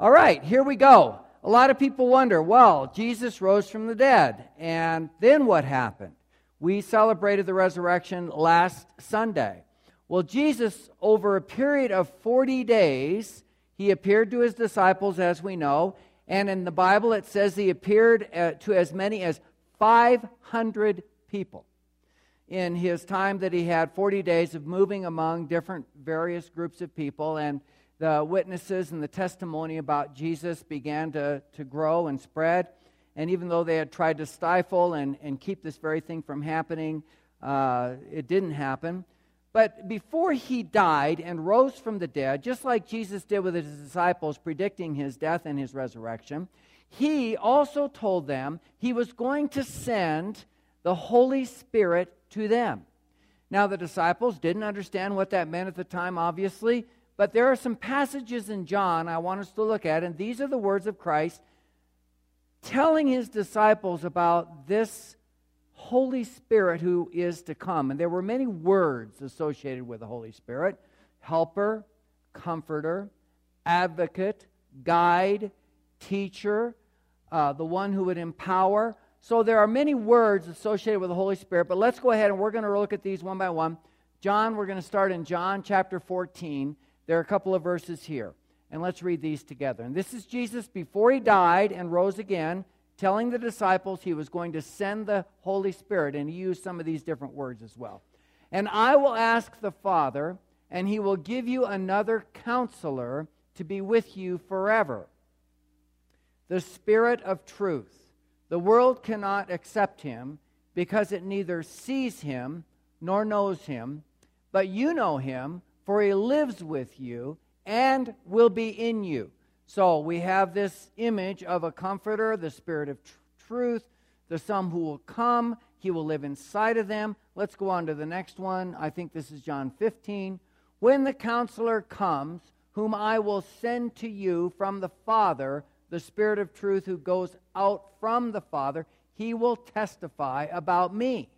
All right, here we go. A lot of people wonder well, Jesus rose from the dead, and then what happened? We celebrated the resurrection last Sunday. Well, Jesus, over a period of 40 days, he appeared to his disciples, as we know, and in the Bible it says he appeared uh, to as many as 500 people in his time that he had 40 days of moving among different various groups of people and the witnesses and the testimony about jesus began to, to grow and spread and even though they had tried to stifle and, and keep this very thing from happening uh, it didn't happen but before he died and rose from the dead just like jesus did with his disciples predicting his death and his resurrection he also told them he was going to send the holy spirit to them. Now, the disciples didn't understand what that meant at the time, obviously, but there are some passages in John I want us to look at, and these are the words of Christ telling his disciples about this Holy Spirit who is to come. And there were many words associated with the Holy Spirit helper, comforter, advocate, guide, teacher, uh, the one who would empower. So there are many words associated with the Holy Spirit, but let's go ahead and we're going to look at these one by one. John, we're going to start in John chapter 14. There are a couple of verses here, and let's read these together. And this is Jesus before he died and rose again, telling the disciples he was going to send the Holy Spirit, and he used some of these different words as well. And I will ask the Father, and he will give you another counselor to be with you forever the Spirit of truth the world cannot accept him because it neither sees him nor knows him, but you know him, for he lives with you and will be in you. So we have this image of a comforter, the Spirit of tr- truth, the Son who will come. He will live inside of them. Let's go on to the next one. I think this is John 15. When the counselor comes, whom I will send to you from the Father, the Spirit of truth who goes out from the Father, he will testify about me.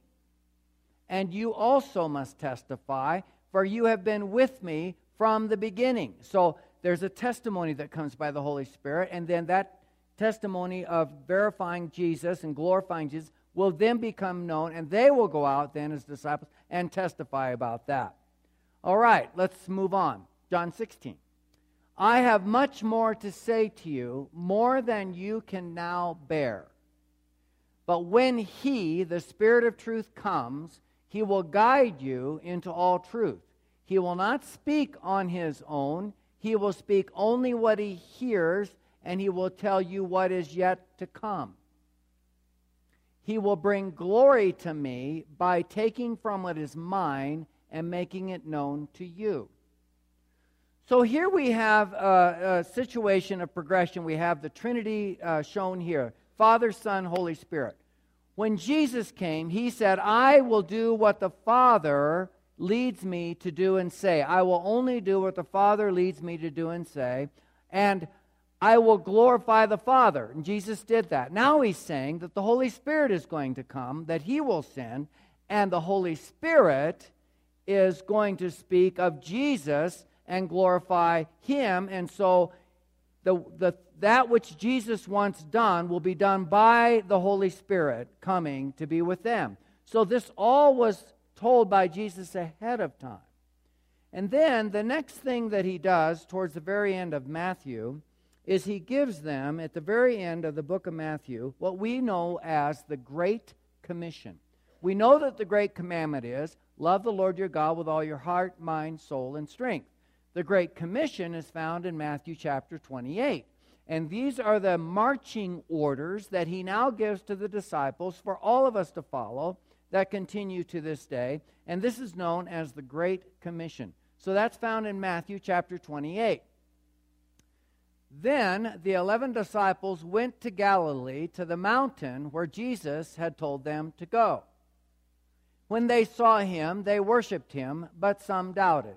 And you also must testify, for you have been with me from the beginning. So there's a testimony that comes by the Holy Spirit, and then that testimony of verifying Jesus and glorifying Jesus will then become known, and they will go out then as disciples and testify about that. All right, let's move on. John 16. I have much more to say to you, more than you can now bear. But when He, the Spirit of truth, comes, He will guide you into all truth. He will not speak on His own, He will speak only what He hears, and He will tell you what is yet to come. He will bring glory to me by taking from what is mine and making it known to you. So here we have a, a, situation of progression. We have the Trinity uh, shown here Father, Son, Holy Spirit. When Jesus came, he said, I will do what the Father leads me to do and say. I will only do what the Father leads me to do and say. And I will glorify the Father. And Jesus did that. Now he's saying that the Holy Spirit is going to come, that he will send, and the Holy Spirit is going to speak of Jesus and glorify Him. And so the, the, that which Jesus wants done will be done by the Holy Spirit coming to be with them. So this all was told by Jesus ahead of time. And then the next thing that he does towards the very end of Matthew is he gives them, at the very end of the book of Matthew, what we know as the Great Commission. We know that the Great Commandment is love the Lord your God with all your heart, mind, soul, and strength. The Great Commission is found in Matthew chapter 28. And these are the marching orders that he now gives to the disciples for all of us to follow that continue to this day. And this is known as the Great Commission. So that's found in Matthew chapter 28. Then the eleven disciples went to Galilee, to the mountain where Jesus had told them to go. When they saw him, they worshiped him, but some doubted.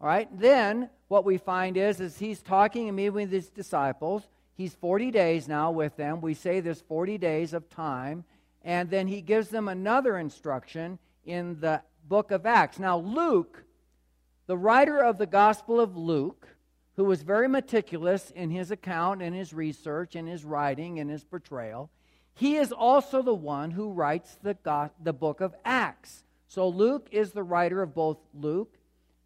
All right, then what we find is, is he's talking meeting with his disciples. He's 40 days now with them. We say there's 40 days of time. And then he gives them another instruction in the book of Acts. Now, Luke, the writer of the Gospel of Luke, who was very meticulous in his account and his research and his writing and his portrayal, he is also the one who writes the, God, the book of Acts. So Luke is the writer of both Luke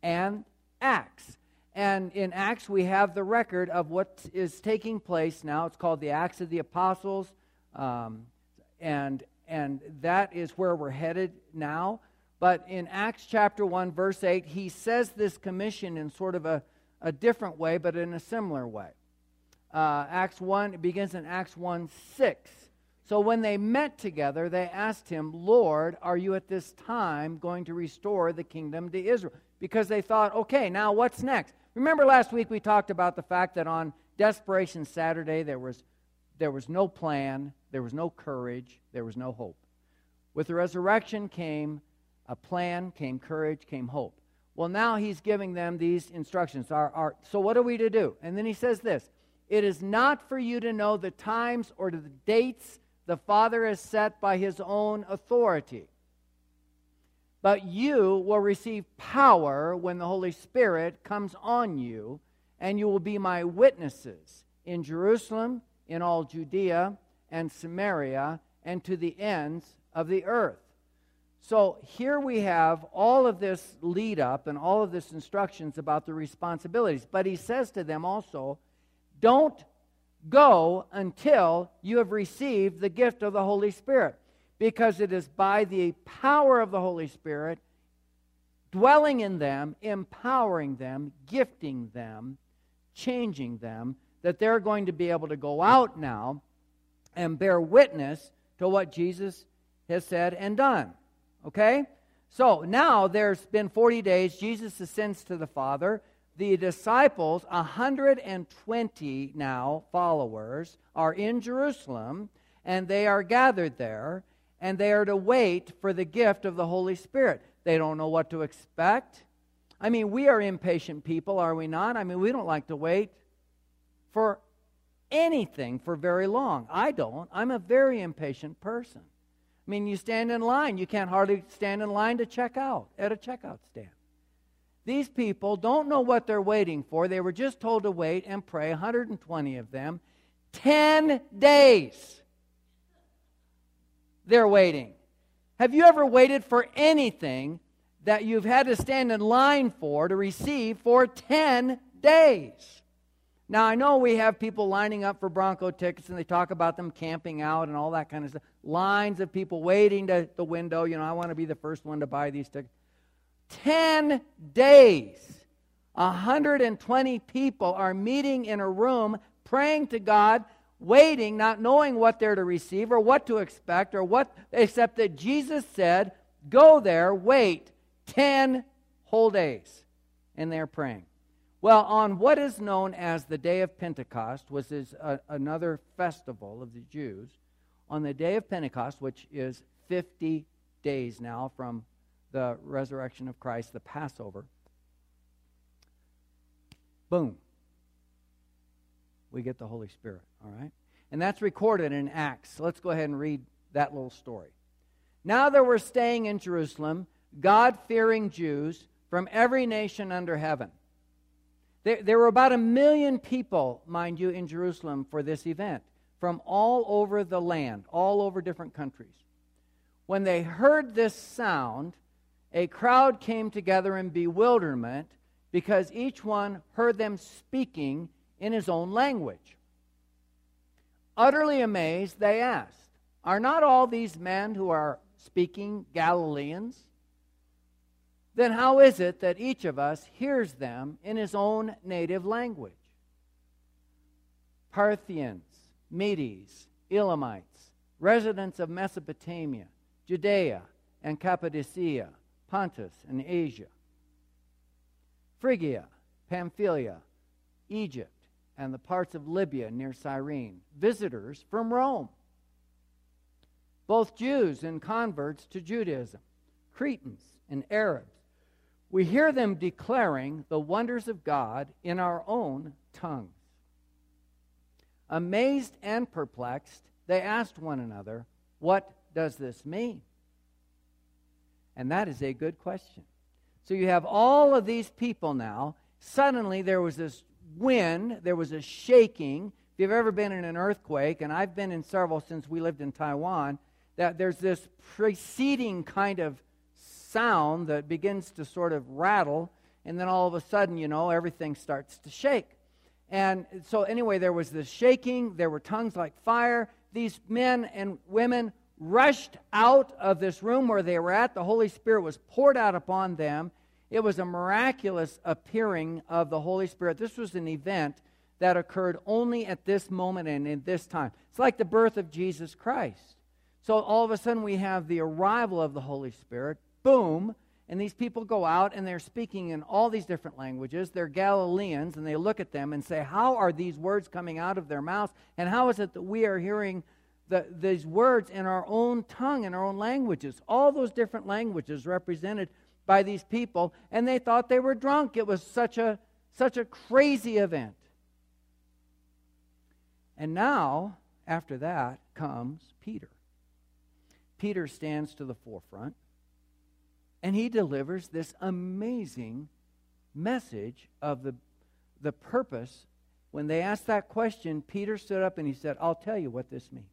and Acts. And in Acts, we have the record of what is taking place now. It's called the Acts of the Apostles. Um, and, and that is where we're headed now. But in Acts chapter 1, verse 8, he says this commission in sort of a, a different way, but in a similar way. Uh, Acts 1, it begins in Acts 1 6. So when they met together, they asked him, Lord, are you at this time going to restore the kingdom to Israel? Because they thought, okay, now what's next? Remember last week we talked about the fact that on Desperation Saturday there was, there was no plan, there was no courage, there was no hope. With the resurrection came a plan, came courage, came hope. Well, now he's giving them these instructions. Our, our, so, what are we to do? And then he says this It is not for you to know the times or the dates the Father has set by his own authority. But you will receive power when the Holy Spirit comes on you, and you will be my witnesses in Jerusalem, in all Judea and Samaria, and to the ends of the earth. So here we have all of this lead up and all of this instructions about the responsibilities. But he says to them also, don't go until you have received the gift of the Holy Spirit, because it is by the power of the Holy Spirit dwelling in them, empowering them, gifting them, changing them, that they're going to be able to go out now and bear witness to what Jesus has said and done. Okay? So now there's been 40 days. Jesus ascends to the Father. The disciples, 120 now followers, are in Jerusalem and they are gathered there and they are to wait for the gift of the Holy Spirit. They don't know what to expect. I mean, we are impatient people, are we not? I mean, we don't like to wait for anything for very long. I don't. I'm a very impatient person. I mean, you stand in line. You can't hardly stand in line to check out at a checkout stand. These people don't know what they're waiting for. They were just told to wait and pray, 120 of them. 10 days they're waiting. Have you ever waited for anything that you've had to stand in line for to receive for 10 days? Now, I know we have people lining up for Bronco tickets and they talk about them camping out and all that kind of stuff. Lines of people waiting to the window. You know, I want to be the first one to buy these tickets. 10 days, 120 people are meeting in a room praying to God, waiting, not knowing what they're to receive or what to expect or what, except that Jesus said, Go there, wait 10 whole days. And they're praying. Well, on what is known as the day of Pentecost, which is a, another festival of the Jews, on the day of Pentecost, which is 50 days now from the resurrection of Christ, the Passover, boom, we get the Holy Spirit, all right? And that's recorded in Acts. Let's go ahead and read that little story. Now there were staying in Jerusalem God fearing Jews from every nation under heaven. There, there were about a million people, mind you, in Jerusalem for this event from all over the land, all over different countries. When they heard this sound, a crowd came together in bewilderment because each one heard them speaking in his own language. Utterly amazed, they asked, Are not all these men who are speaking Galileans? then how is it that each of us hears them in his own native language? Parthians, Medes, Elamites, residents of Mesopotamia, Judea and Cappadocia, Pontus and Asia, Phrygia, Pamphylia, Egypt and the parts of Libya near Cyrene, visitors from Rome, both Jews and converts to Judaism, Cretans and Arabs. We hear them declaring the wonders of God in our own tongues. Amazed and perplexed, they asked one another, What does this mean? And that is a good question. So you have all of these people now. Suddenly there was this wind, there was a shaking. If you've ever been in an earthquake, and I've been in several since we lived in Taiwan, that there's this preceding kind of sound that begins to sort of rattle, and then all of a sudden, you know, everything starts to shake. And so, anyway, there was this shaking, there were tongues like fire. These men and women rushed out of this room where they were at. The Holy Spirit was poured out upon them. It was a miraculous appearing of the Holy Spirit. This was an event that occurred only at this moment and in this time. It's like the birth of Jesus Christ. So all of a sudden we have the arrival of the Holy Spirit. Boom. And these people go out and they're speaking in all these different languages. They're Galileans, and they look at them and say, How are these words coming out of their mouths? And how is it that we are hearing the, these words in our own tongue, in our own languages. All those different languages represented by these people, and they thought they were drunk. It was such a, such a crazy event. And now, after that, comes Peter. Peter stands to the forefront, and he delivers this amazing message of the, the purpose. When they asked that question, Peter stood up and he said, I'll tell you what this means.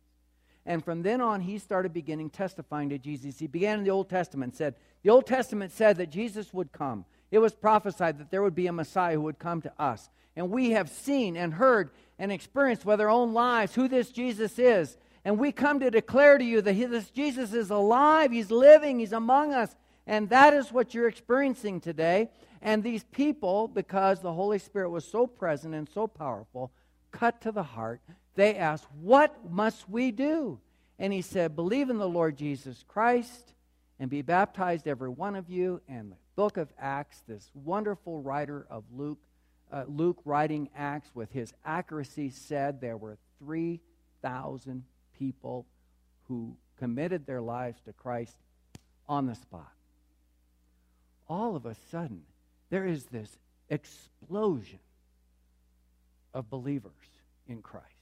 And from then on, he started beginning testifying to Jesus. He began in the Old Testament, said, The Old Testament said that Jesus would come. It was prophesied that there would be a Messiah who would come to us. And we have seen and heard and experienced with our own lives who this Jesus is. And we come to declare to you that this Jesus is alive, he's living, he's among us. And that is what you're experiencing today. And these people, because the Holy Spirit was so present and so powerful, cut to the heart they asked, What must we do? And he said, Believe in the Lord Jesus Christ and be baptized, every one of you. And the book of Acts, this wonderful writer of Luke, uh, Luke writing Acts with his accuracy, said there were 3,000 people who committed their lives to Christ on the spot. All of a sudden, there is this explosion of believers in Christ.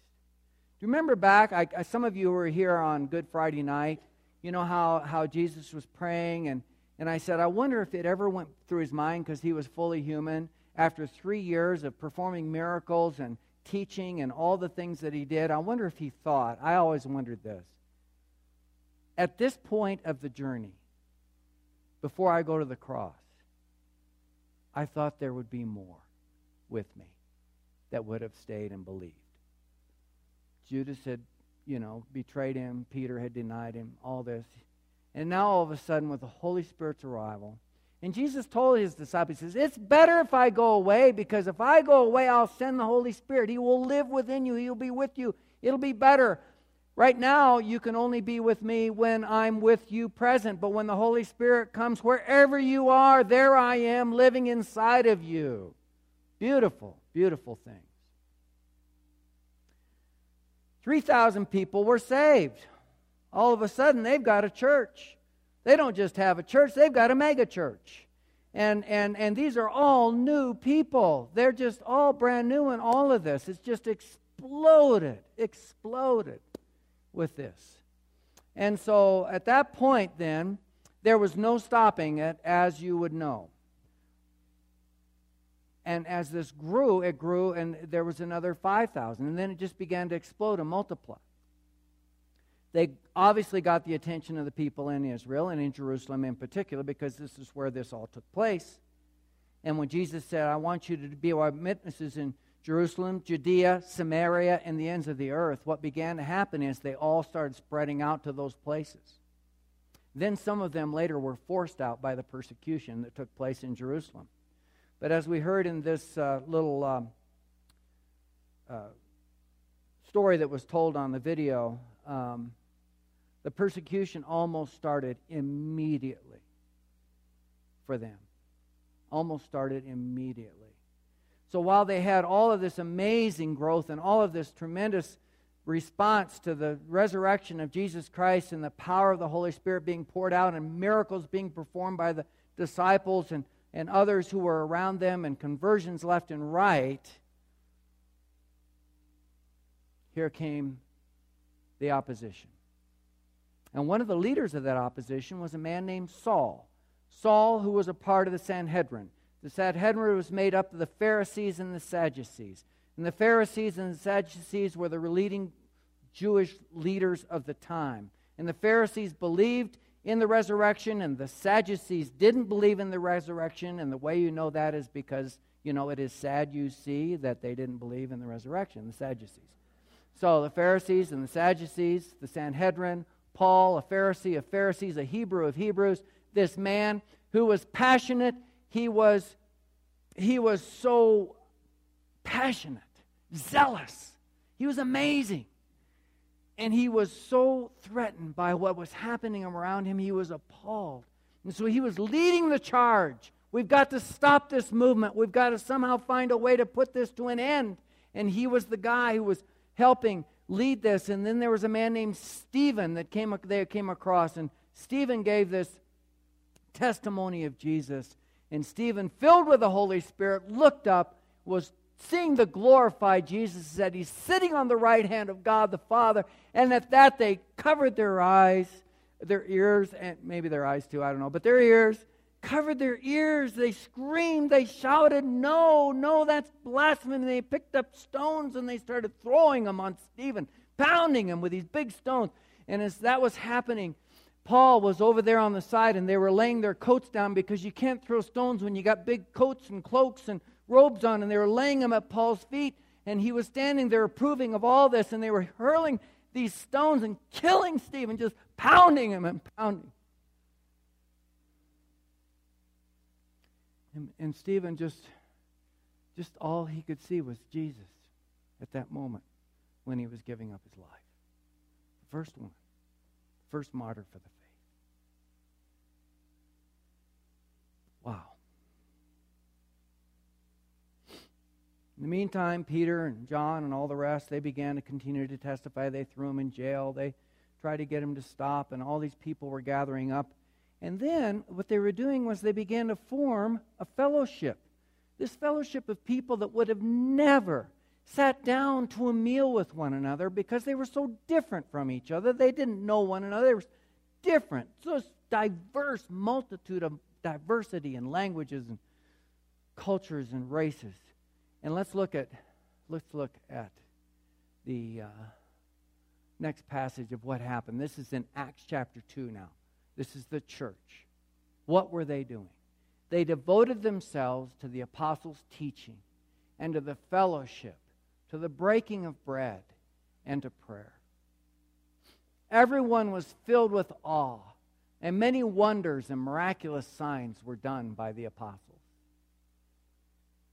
Do you remember back? I, some of you were here on Good Friday night. You know how, how Jesus was praying, and, and I said, I wonder if it ever went through his mind because he was fully human. After three years of performing miracles and teaching and all the things that he did, I wonder if he thought, I always wondered this. At this point of the journey, before I go to the cross, I thought there would be more with me that would have stayed and believed. Judas had, you know, betrayed him. Peter had denied him, all this. And now all of a sudden, with the Holy Spirit's arrival, and Jesus told his disciples, says, It's better if I go away, because if I go away, I'll send the Holy Spirit. He will live within you, He'll be with you. It'll be better. Right now, you can only be with me when I'm with you present. But when the Holy Spirit comes, wherever you are, there I am living inside of you. Beautiful, beautiful thing. 3,000 people were saved. All of a sudden, they've got a church. They don't just have a church, they've got a mega church. And, and, and these are all new people. They're just all brand new in all of this. It's just exploded, exploded with this. And so at that point, then, there was no stopping it, as you would know. And as this grew, it grew, and there was another 5,000. And then it just began to explode and multiply. They obviously got the attention of the people in Israel and in Jerusalem in particular because this is where this all took place. And when Jesus said, I want you to be our witnesses in Jerusalem, Judea, Samaria, and the ends of the earth, what began to happen is they all started spreading out to those places. Then some of them later were forced out by the persecution that took place in Jerusalem. But as we heard in this uh, little um, uh, story that was told on the video, um, the persecution almost started immediately for them. Almost started immediately. So while they had all of this amazing growth and all of this tremendous response to the resurrection of Jesus Christ and the power of the Holy Spirit being poured out and miracles being performed by the disciples and, and others who were around them and conversions left and right, here came the opposition. And one of the leaders of that opposition was a man named Saul. Saul, who was a part of the Sanhedrin. The Sanhedrin was made up of the Pharisees and the Sadducees. And the Pharisees and the Sadducees were the leading Jewish leaders of the time. And the Pharisees believed in the resurrection, and the Sadducees didn't believe in the resurrection. And the way you know that is because, you know, it is sad you see that they didn't believe in the resurrection, the Sadducees. So the Pharisees and the Sadducees, the Sanhedrin, Paul, a Pharisee of Pharisees, a Hebrew of Hebrews, this man who was passionate, he was he was so passionate, zealous. He was amazing. And he was so threatened by what was happening around him, he was appalled. And so he was leading the charge. We've got to stop this movement. We've got to somehow find a way to put this to an end. And he was the guy who was helping lead this. And then there was a man named Stephen that came, they came across. And Stephen gave this testimony of Jesus. And Stephen, filled with the Holy Spirit, looked up, was seeing the glorified Jesus, said he's sitting on the right hand of God the Father. And at that, they covered their eyes, their ears, and maybe their eyes too, I don't know, but their ears covered their ears. They screamed, they shouted, No, no, that's blasphemy. They picked up stones and they started throwing them on Stephen, pounding him with these big stones. And as that was happening, Paul was over there on the side and they were laying their coats down because you can't throw stones when you got big coats and cloaks and robes on. And they were laying them at Paul's feet. And he was standing there approving of all this. And they were hurling these stones and killing Stephen, just pounding him and pounding. And, and Stephen just, just all he could see was Jesus at that moment when he was giving up his life. The first one, first martyr for the faith. Wow. In the meantime, Peter and John and all the rest, they began to continue to testify. They threw him in jail. They tried to get him to stop, and all these people were gathering up. And then what they were doing was they began to form a fellowship. This fellowship of people that would have never sat down to a meal with one another because they were so different from each other. They didn't know one another. They were different. So diverse multitude of diversity in languages and cultures and races. And let's look at let's look at the uh, next passage of what happened. This is in Acts chapter 2 now. This is the church. What were they doing? They devoted themselves to the apostles' teaching and to the fellowship, to the breaking of bread, and to prayer. Everyone was filled with awe and many wonders and miraculous signs were done by the apostles.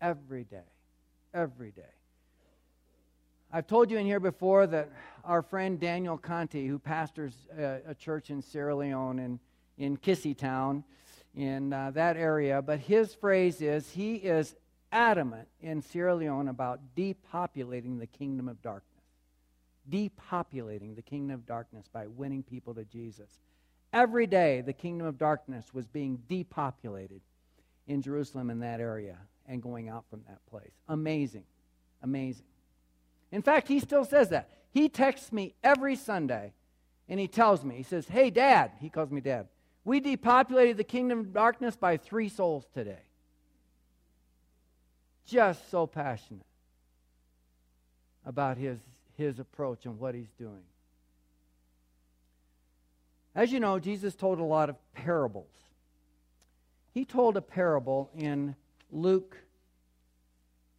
Every day. Every day. I've told you in here before that our friend Daniel Conti, who pastors a, a church in Sierra Leone in, in Kissy Town, in uh, that area, but his phrase is he is adamant in Sierra Leone about depopulating the kingdom of darkness depopulating the kingdom of darkness by winning people to Jesus. Every day, the kingdom of darkness was being depopulated in Jerusalem in that area and going out from that place. Amazing. Amazing. In fact, he still says that. He texts me every Sunday and he tells me, he says, Hey, Dad, he calls me Dad, we depopulated the kingdom of darkness by three souls today. Just so passionate about his his approach and what he's doing. As you know, Jesus told a lot of parables. he told a parable in Luke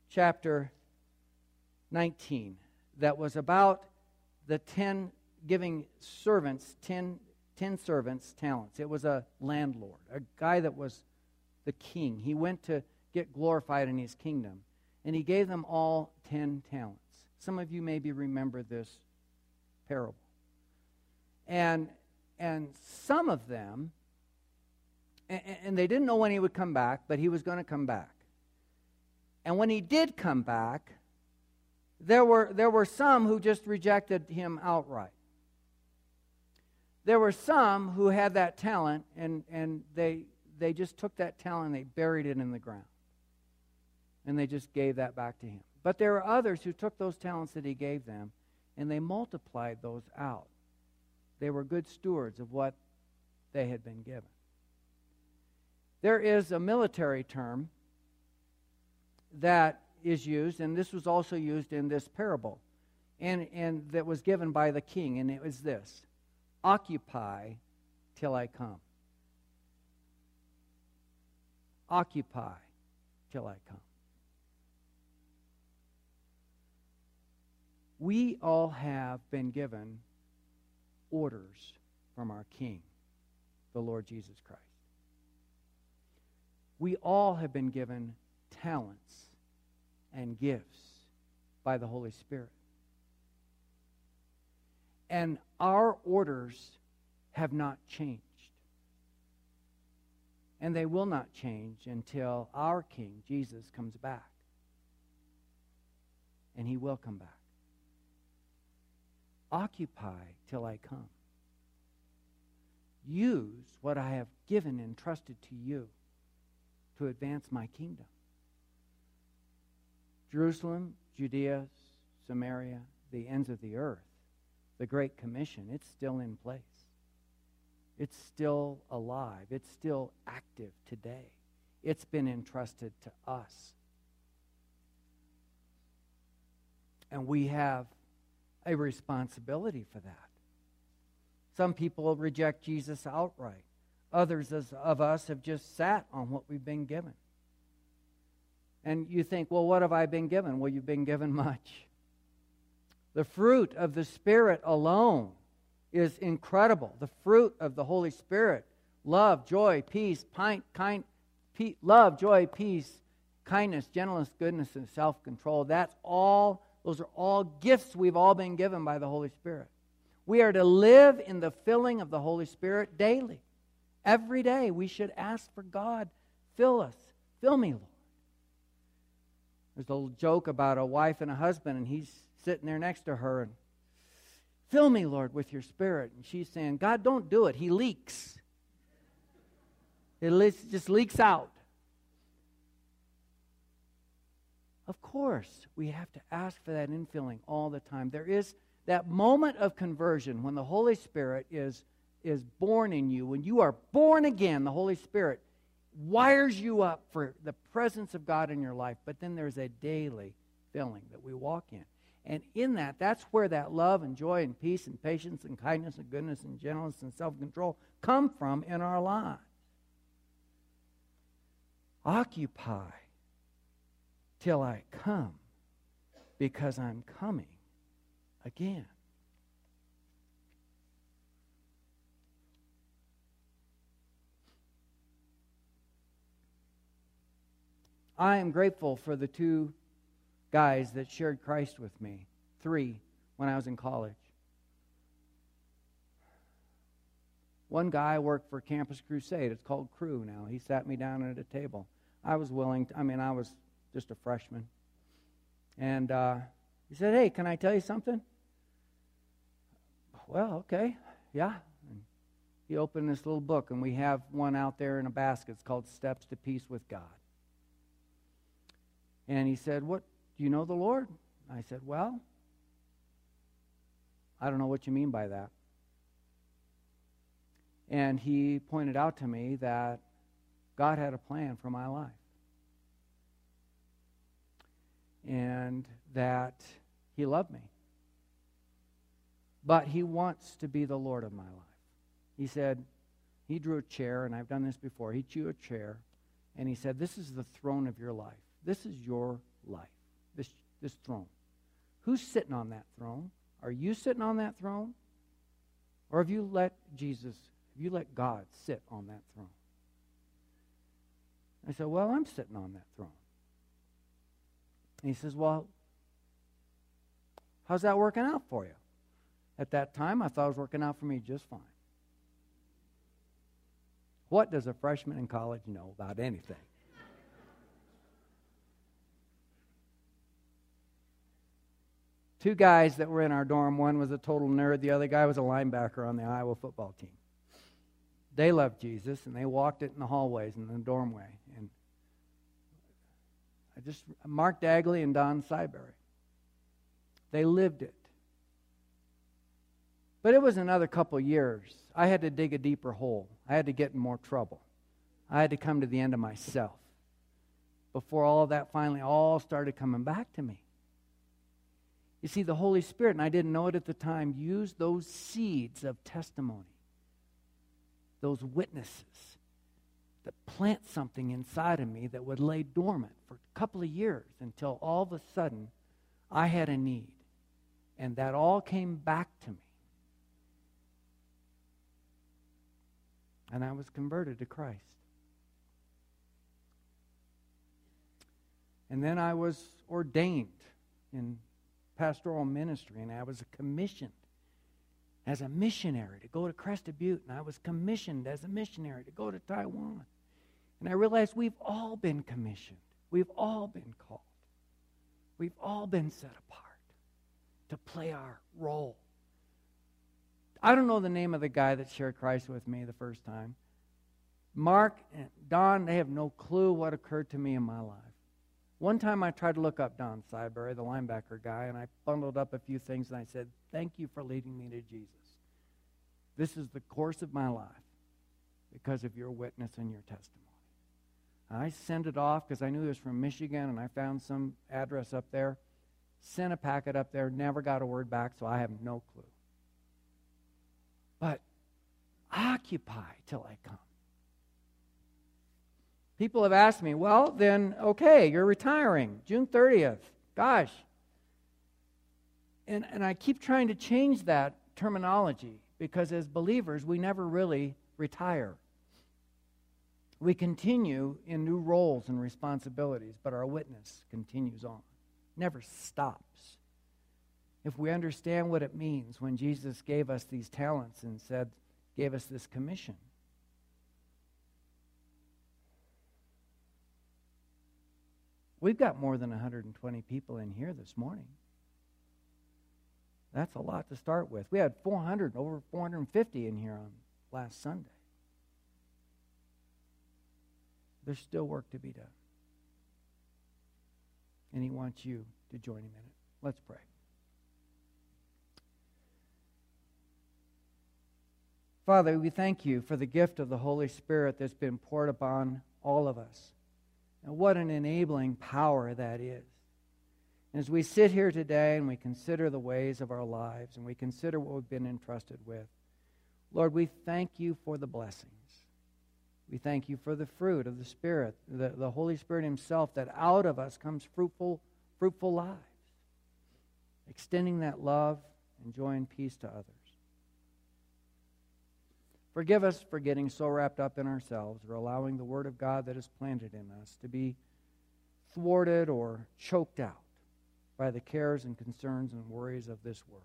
chapter 19 that was about the 10 giving servants 10, 10 servants talents. It was a landlord, a guy that was the king. He went to get glorified in his kingdom, and he gave them all 10 talents. Some of you maybe remember this parable. And, and some of them, and, and they didn't know when he would come back, but he was going to come back. And when he did come back, there were, there were some who just rejected him outright. There were some who had that talent and, and they, they just took that talent and they buried it in the ground. And they just gave that back to him. But there were others who took those talents that he gave them and they multiplied those out. They were good stewards of what they had been given. There is a military term that is used, and this was also used in this parable, and, and that was given by the king, and it was this Occupy till I come. Occupy till I come. We all have been given orders from our King, the Lord Jesus Christ. We all have been given talents and gifts by the Holy Spirit. And our orders have not changed. And they will not change until our King, Jesus, comes back. And he will come back. Occupy till I come. Use what I have given and trusted to you to advance my kingdom. Jerusalem, Judea, Samaria, the ends of the earth, the Great Commission, it's still in place. It's still alive. It's still active today. It's been entrusted to us. And we have a responsibility for that. Some people reject Jesus outright. Others of us have just sat on what we've been given. And you think, well, what have I been given? Well, you've been given much. The fruit of the Spirit alone is incredible. The fruit of the Holy Spirit love, joy, peace, kind, kind, pe- love, joy, peace, kindness, gentleness, goodness, and self control. That's all, those are all gifts we've all been given by the Holy Spirit. We are to live in the filling of the Holy Spirit daily. Every day we should ask for God, fill us, fill me, Lord. There's a little joke about a wife and a husband, and he's sitting there next to her and fill me, Lord, with your spirit. And she's saying, God, don't do it. He leaks. It just leaks out. Of course, we have to ask for that infilling all the time. There is that moment of conversion when the Holy Spirit is, is born in you. When you are born again, the Holy Spirit wires you up for the presence of God in your life, but then there's a daily filling that we walk in. And in that, that's where that love and joy and peace and patience and kindness and goodness and gentleness and self control come from in our lives. Occupy till I come, because I'm coming again. I am grateful for the two guys that shared Christ with me, three, when I was in college. One guy worked for Campus Crusade. It's called Cru now. He sat me down at a table. I was willing, to, I mean, I was just a freshman. And uh, he said, Hey, can I tell you something? Well, okay, yeah. And he opened this little book, and we have one out there in a basket. It's called Steps to Peace with God. And he said, What do you know the Lord? I said, Well, I don't know what you mean by that. And he pointed out to me that God had a plan for my life. And that he loved me. But he wants to be the Lord of my life. He said, He drew a chair, and I've done this before. He drew a chair, and he said, This is the throne of your life. This is your life, this, this throne. Who's sitting on that throne? Are you sitting on that throne? Or have you let Jesus, have you let God sit on that throne? I said, Well, I'm sitting on that throne. And he says, Well, how's that working out for you? At that time, I thought it was working out for me just fine. What does a freshman in college know about anything? Two guys that were in our dorm, one was a total nerd, the other guy was a linebacker on the Iowa football team. They loved Jesus and they walked it in the hallways and the dormway. And I just, Mark Dagley and Don Cyberry. They lived it. But it was another couple years. I had to dig a deeper hole. I had to get in more trouble. I had to come to the end of myself before all of that finally all started coming back to me. You see, the Holy Spirit, and I didn't know it at the time, used those seeds of testimony, those witnesses, that plant something inside of me that would lay dormant for a couple of years until all of a sudden I had a need. And that all came back to me. and I was converted to Christ. And then I was ordained in pastoral ministry, and I was commissioned as a missionary to go to Crested Butte, and I was commissioned as a missionary to go to Taiwan. And I realized we've all been commissioned, we've all been called, we've all been set apart to play our role I don't know the name of the guy that shared Christ with me the first time. Mark and Don, they have no clue what occurred to me in my life. One time I tried to look up Don Cyberry, the linebacker guy, and I bundled up a few things and I said, Thank you for leading me to Jesus. This is the course of my life because of your witness and your testimony. I sent it off because I knew he was from Michigan and I found some address up there. Sent a packet up there, never got a word back, so I have no clue. But occupy till I come. People have asked me, well, then, okay, you're retiring June 30th. Gosh. And, and I keep trying to change that terminology because as believers, we never really retire. We continue in new roles and responsibilities, but our witness continues on, never stops if we understand what it means when Jesus gave us these talents and said, gave us this commission. We've got more than 120 people in here this morning. That's a lot to start with. We had 400, over 450 in here on last Sunday. There's still work to be done. And he wants you to join him in it. Let's pray. Father, we thank you for the gift of the Holy Spirit that's been poured upon all of us. And what an enabling power that is. As we sit here today and we consider the ways of our lives and we consider what we've been entrusted with, Lord, we thank you for the blessings. We thank you for the fruit of the Spirit, the, the Holy Spirit Himself, that out of us comes fruitful, fruitful lives, extending that love and joy and peace to others. Forgive us for getting so wrapped up in ourselves or allowing the Word of God that is planted in us to be thwarted or choked out by the cares and concerns and worries of this world.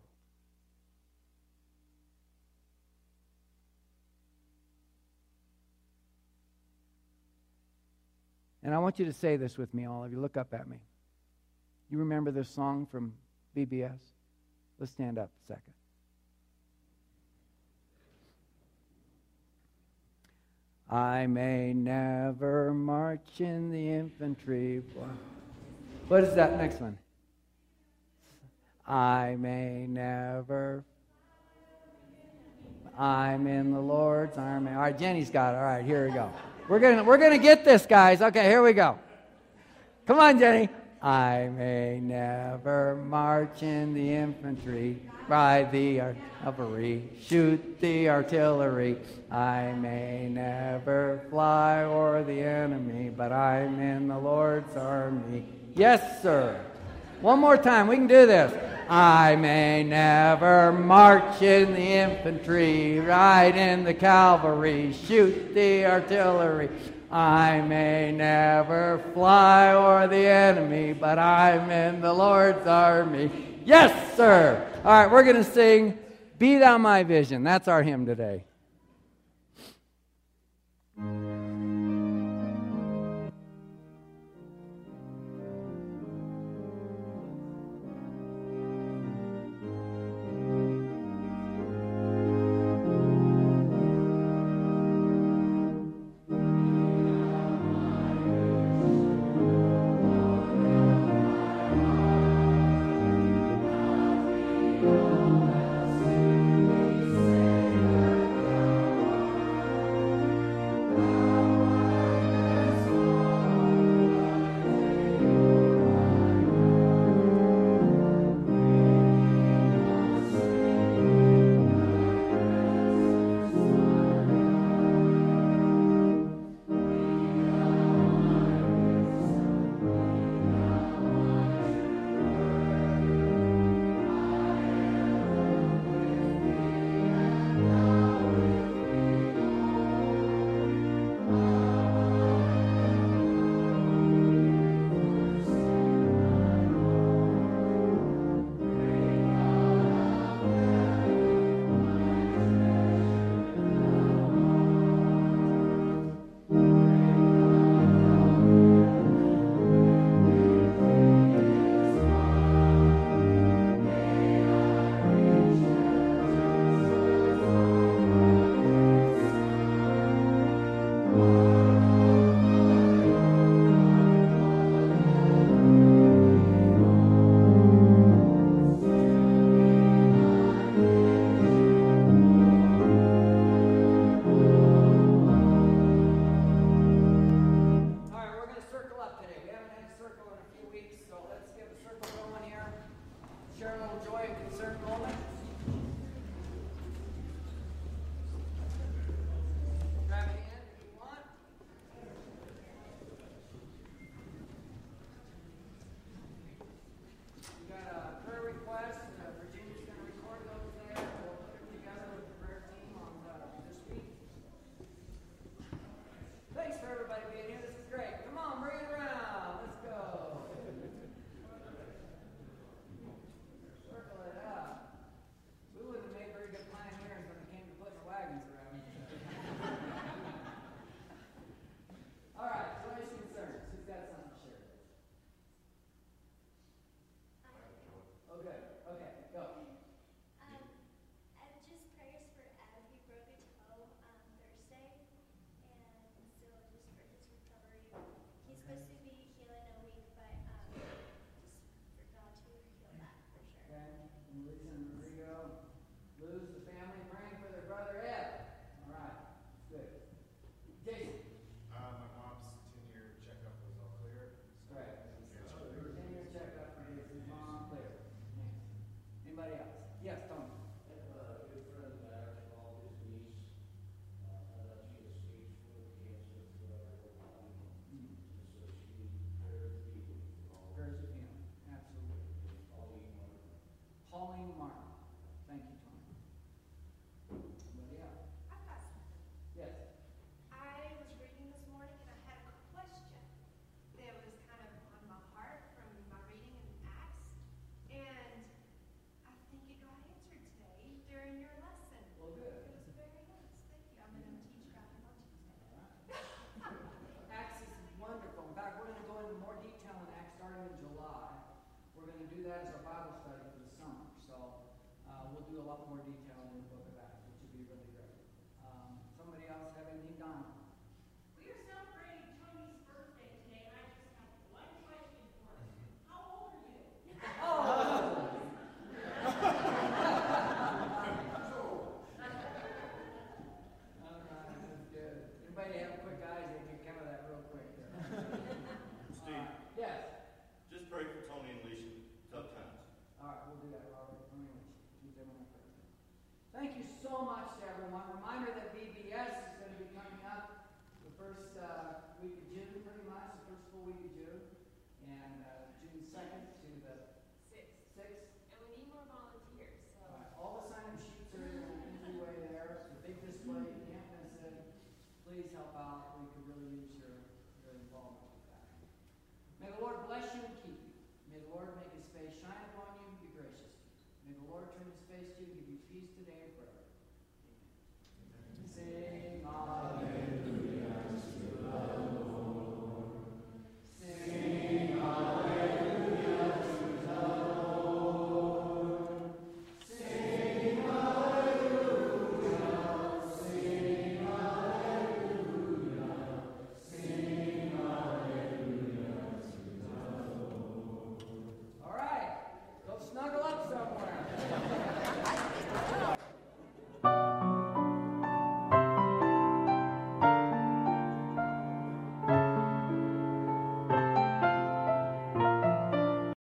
And I want you to say this with me, all of you. Look up at me. You remember this song from VBS? Let's stand up a second. I may never march in the infantry. What is that next one? I may never. I'm in the Lord's army. All right, Jenny's got it. All right, here we go. We're gonna we're gonna get this, guys. Okay, here we go. Come on, Jenny. I may never march in the infantry, ride the cavalry, shoot the artillery. I may never fly o'er the enemy, but I'm in the Lord's army. Yes, sir. One more time, we can do this. I may never march in the infantry, ride in the cavalry, shoot the artillery. I may never fly o'er the enemy, but I'm in the Lord's army. Yes, sir. All right, we're going to sing Be Thou My Vision. That's our hymn today. calling Mark.